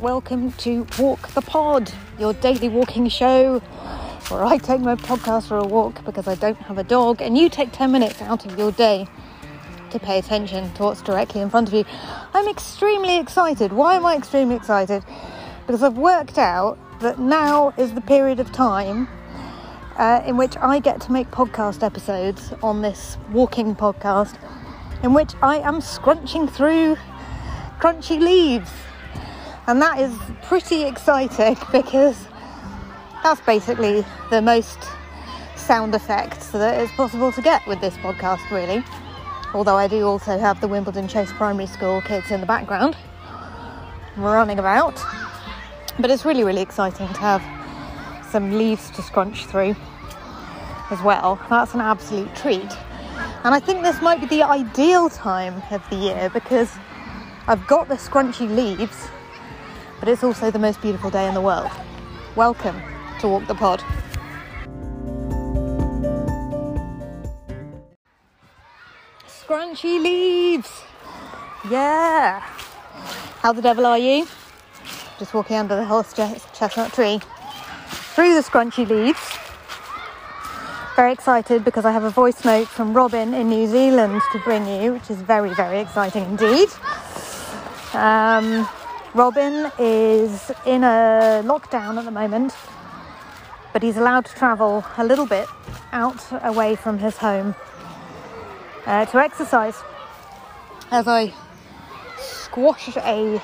welcome to Walk the Pod, your daily walking show where I take my podcast for a walk because I don't have a dog, and you take 10 minutes out of your day to pay attention to what's directly in front of you. I'm extremely excited. Why am I extremely excited? Because I've worked out that now is the period of time uh, in which I get to make podcast episodes on this walking podcast, in which I am scrunching through crunchy leaves. And that is pretty exciting because that's basically the most sound effects that is possible to get with this podcast, really. Although I do also have the Wimbledon Chase Primary School kids in the background running about. But it's really, really exciting to have some leaves to scrunch through as well. That's an absolute treat. And I think this might be the ideal time of the year because I've got the scrunchy leaves, but it's also the most beautiful day in the world. Welcome to Walk the Pod. Scrunchy leaves! Yeah! How the devil are you? Just walking under the horse chestnut tree through the scrunchy leaves. Very excited because I have a voice note from Robin in New Zealand to bring you, which is very, very exciting indeed. Um, Robin is in a lockdown at the moment, but he's allowed to travel a little bit out away from his home uh, to exercise. As I squash a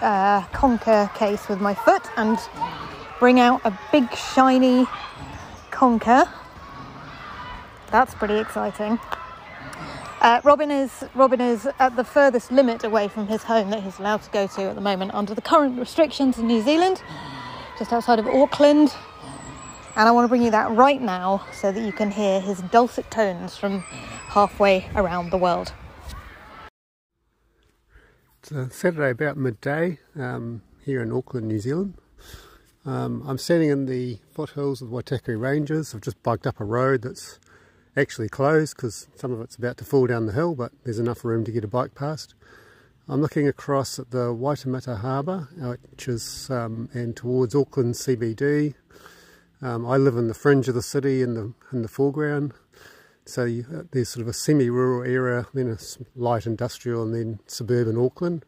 uh, conker case with my foot and bring out a big shiny conker. That's pretty exciting. Uh, Robin is Robin is at the furthest limit away from his home that he's allowed to go to at the moment under the current restrictions in New Zealand, just outside of Auckland. And I want to bring you that right now so that you can hear his dulcet tones from halfway around the world. It's a Saturday about midday um, here in Auckland, New Zealand. Um, I'm standing in the foothills of the Waitakere Ranges. I've just bugged up a road that's actually closed because some of it's about to fall down the hill, but there's enough room to get a bike past. I'm looking across at the Waitemata Harbour, which is um, and towards Auckland CBD. Um, I live in the fringe of the city in the in the foreground, so you, uh, there's sort of a semi-rural area, then a light industrial, and then suburban Auckland,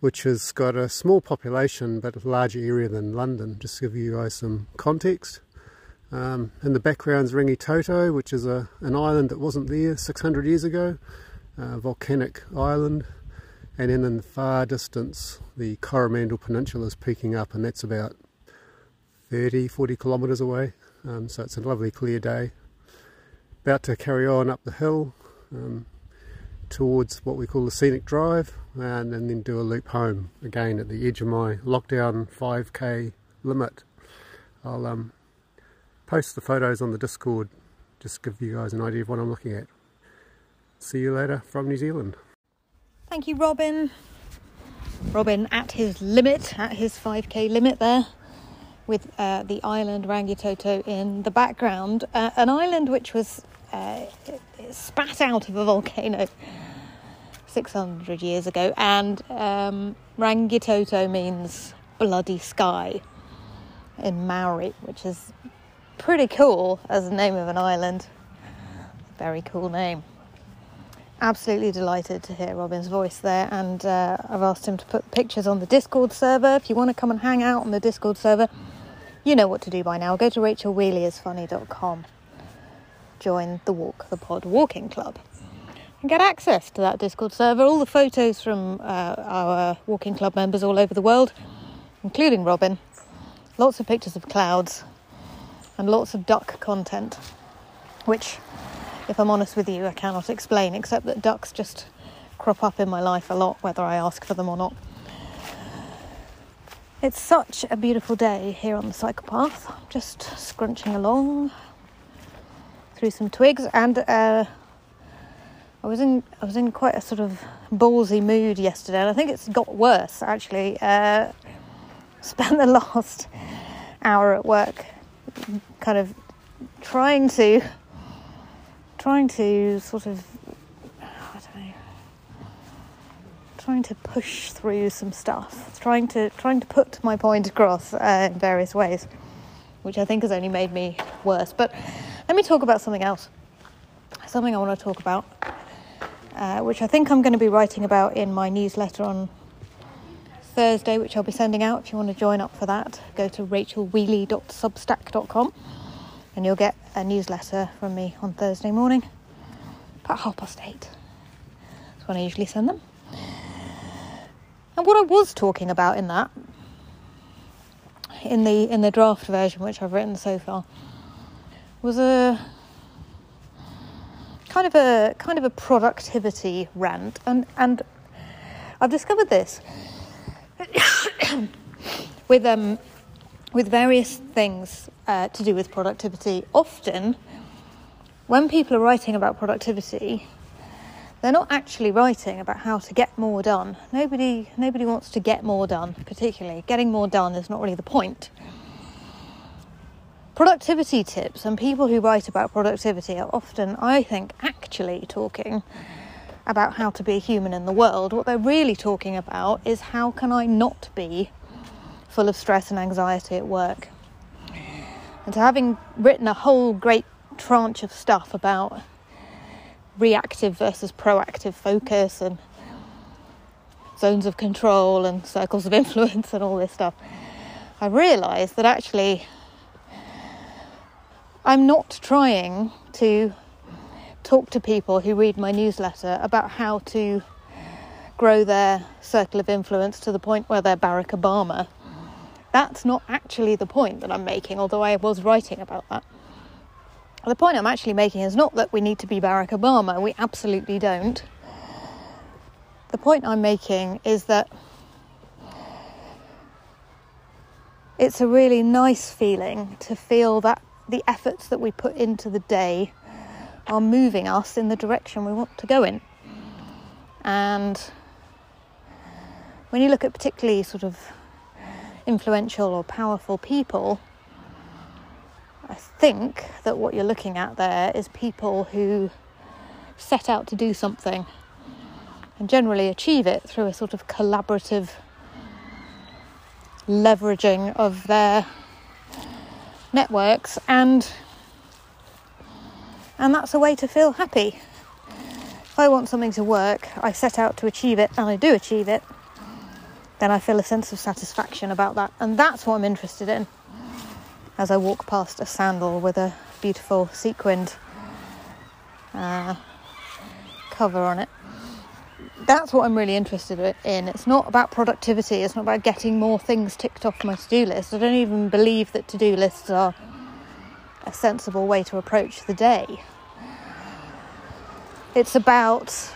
which has got a small population but a larger area than London. Just to give you guys some context. Um, in the background is Rangitoto, which is a, an island that wasn't there 600 years ago, a volcanic island. And then in the far distance, the Coromandel Peninsula is peaking up, and that's about 30, 40 kilometres away. Um, so it's a lovely clear day. About to carry on up the hill um, towards what we call the Scenic Drive, and, and then do a loop home again at the edge of my lockdown 5k limit. I'll um, post the photos on the Discord, just give you guys an idea of what I'm looking at. See you later from New Zealand. Thank you, Robin. Robin at his limit, at his 5k limit there, with uh, the island Rangitoto in the background. Uh, an island which was uh, spat out of a volcano 600 years ago, and um, Rangitoto means bloody sky in Maori, which is pretty cool as the name of an island. Very cool name. Absolutely delighted to hear Robin's voice there, and uh, I've asked him to put pictures on the Discord server. If you want to come and hang out on the Discord server, you know what to do by now. Go to rachelwheeleyisfunny.com, join the Walk the Pod Walking Club, and get access to that Discord server. All the photos from uh, our walking club members all over the world, including Robin. Lots of pictures of clouds, and lots of duck content, which, if I'm honest with you, I cannot explain, except that ducks just crop up in my life a lot, whether I ask for them or not. It's such a beautiful day here on the cyclepath, just scrunching along through some twigs, and uh, I was in I was in quite a sort of ballsy mood yesterday, and I think it's got worse actually. Uh, spent the last hour at work kind of trying to trying to sort of I don't know trying to push through some stuff, trying to trying to put my point across uh, in various ways, which I think has only made me worse. But let me talk about something else. Something I want to talk about, uh, which I think I'm going to be writing about in my newsletter on Thursday, which I'll be sending out. If you want to join up for that, go to rachelwheeley.substack.com and you'll get a newsletter from me on Thursday morning about half past eight. That's when I usually send them. And what I was talking about in that, in the in the draft version which I've written so far, was a kind of a kind of a productivity rant, and and I've discovered this with um with various things uh, to do with productivity. Often, when people are writing about productivity, they're not actually writing about how to get more done. Nobody, nobody wants to get more done, particularly. Getting more done is not really the point. Productivity tips and people who write about productivity are often, I think, actually talking about how to be a human in the world. What they're really talking about is how can I not be full of stress and anxiety at work? And so, having written a whole great tranche of stuff about reactive versus proactive focus and zones of control and circles of influence and all this stuff, I realised that actually I'm not trying to talk to people who read my newsletter about how to grow their circle of influence to the point where they're Barack Obama. That's not actually the point that I'm making, although I was writing about that. The point I'm actually making is not that we need to be Barack Obama, we absolutely don't. The point I'm making is that it's a really nice feeling to feel that the efforts that we put into the day are moving us in the direction we want to go in. And when you look at particularly sort of influential or powerful people, I think that what you're looking at there is people who set out to do something and generally achieve it through a sort of collaborative leveraging of their networks and and that's a way to feel happy. If I want something to work, I set out to achieve it and I do achieve it, then I feel a sense of satisfaction about that. And that's what I'm interested in as I walk past a sandal with a beautiful sequined uh, cover on it. That's what I'm really interested in. It's not about productivity, it's not about getting more things ticked off my to do list. I don't even believe that to do lists are a sensible way to approach the day. It's about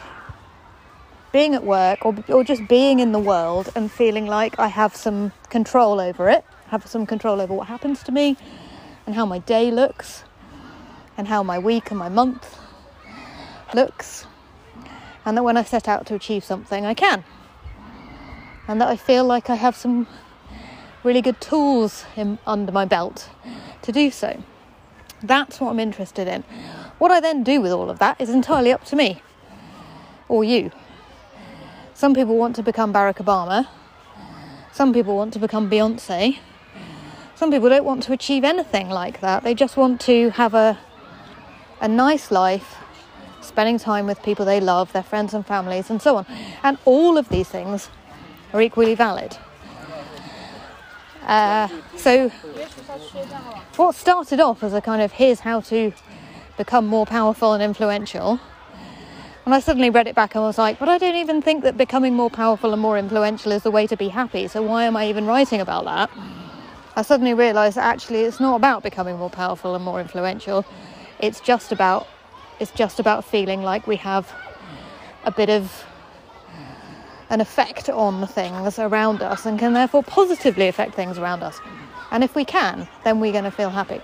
being at work or, or just being in the world and feeling like I have some control over it, have some control over what happens to me and how my day looks and how my week and my month looks. And that when I set out to achieve something, I can. And that I feel like I have some really good tools in, under my belt to do so. That's what I'm interested in. What I then do with all of that is entirely up to me or you. Some people want to become Barack Obama. Some people want to become Beyonce. Some people don't want to achieve anything like that. They just want to have a a nice life, spending time with people they love, their friends and families, and so on. And all of these things are equally valid. Uh, so, what started off as a kind of here's how to become more powerful and influential, and I suddenly read it back and was like, but I don't even think that becoming more powerful and more influential is the way to be happy, so why am I even writing about that? I suddenly realised that actually it's not about becoming more powerful and more influential. It's just about it's just about feeling like we have a bit of an effect on things around us and can therefore positively affect things around us. And if we can, then we're going to feel happy.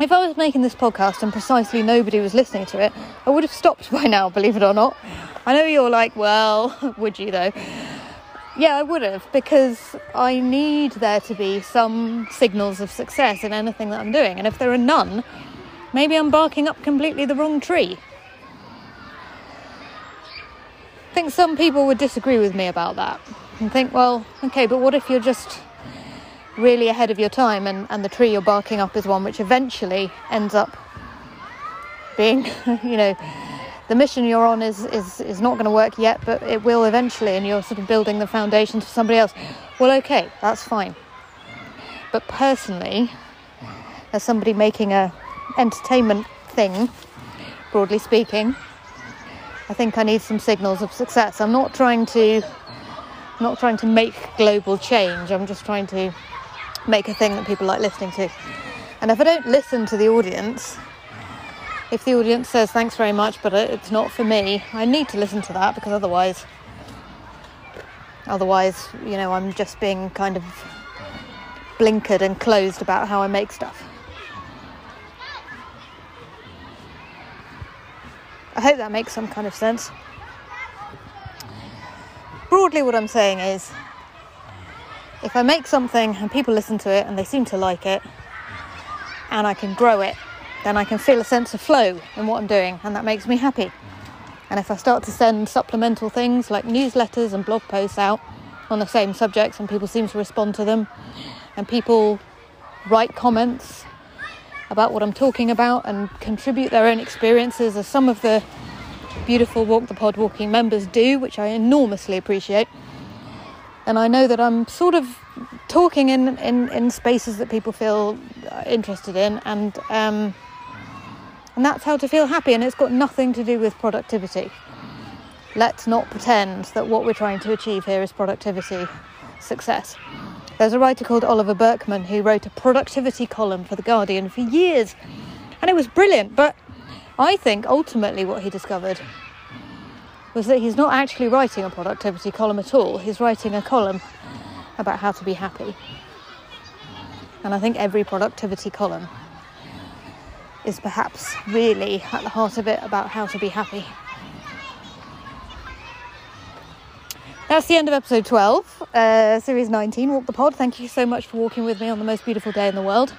If I was making this podcast and precisely nobody was listening to it, I would have stopped by now, believe it or not. I know you're like, well, would you though? Yeah, I would have, because I need there to be some signals of success in anything that I'm doing. And if there are none, maybe I'm barking up completely the wrong tree. I think some people would disagree with me about that and think, well, okay, but what if you're just really ahead of your time and, and the tree you're barking up is one which eventually ends up being, you know, the mission you're on is, is, is not going to work yet, but it will eventually, and you're sort of building the foundations for somebody else. Well, okay, that's fine. But personally, as somebody making a entertainment thing, broadly speaking, I think I need some signals of success. I'm not trying to I'm not trying to make global change. I'm just trying to make a thing that people like listening to. And if I don't listen to the audience, if the audience says thanks very much, but it's not for me, I need to listen to that because otherwise, otherwise, you know, I'm just being kind of blinkered and closed about how I make stuff. I hope that makes some kind of sense. Broadly, what I'm saying is if I make something and people listen to it and they seem to like it, and I can grow it, then I can feel a sense of flow in what I'm doing, and that makes me happy. And if I start to send supplemental things like newsletters and blog posts out on the same subjects, and people seem to respond to them, and people write comments about what I'm talking about and contribute their own experiences, as some of the beautiful Walk the Pod walking members do, which I enormously appreciate. And I know that I'm sort of talking in, in, in spaces that people feel interested in, and um, and that's how to feel happy. And it's got nothing to do with productivity. Let's not pretend that what we're trying to achieve here is productivity success. There's a writer called Oliver Burkeman who wrote a productivity column for The Guardian for years, and it was brilliant. But I think ultimately what he discovered was that he's not actually writing a productivity column at all, he's writing a column about how to be happy. And I think every productivity column is perhaps really at the heart of it about how to be happy. That's the end of episode 12, uh, series 19, Walk the Pod. Thank you so much for walking with me on the most beautiful day in the world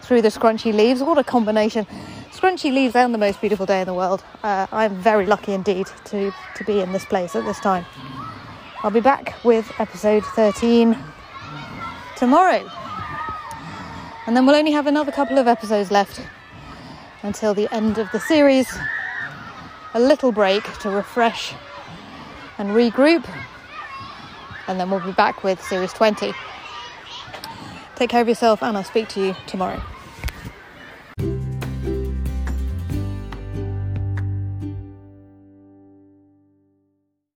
through the scrunchy leaves. What a combination! Scrunchy leaves and the most beautiful day in the world. Uh, I'm very lucky indeed to, to be in this place at this time. I'll be back with episode 13 tomorrow. And then we'll only have another couple of episodes left until the end of the series. A little break to refresh and regroup and then we'll be back with series 20. Take care of yourself, and I'll speak to you tomorrow.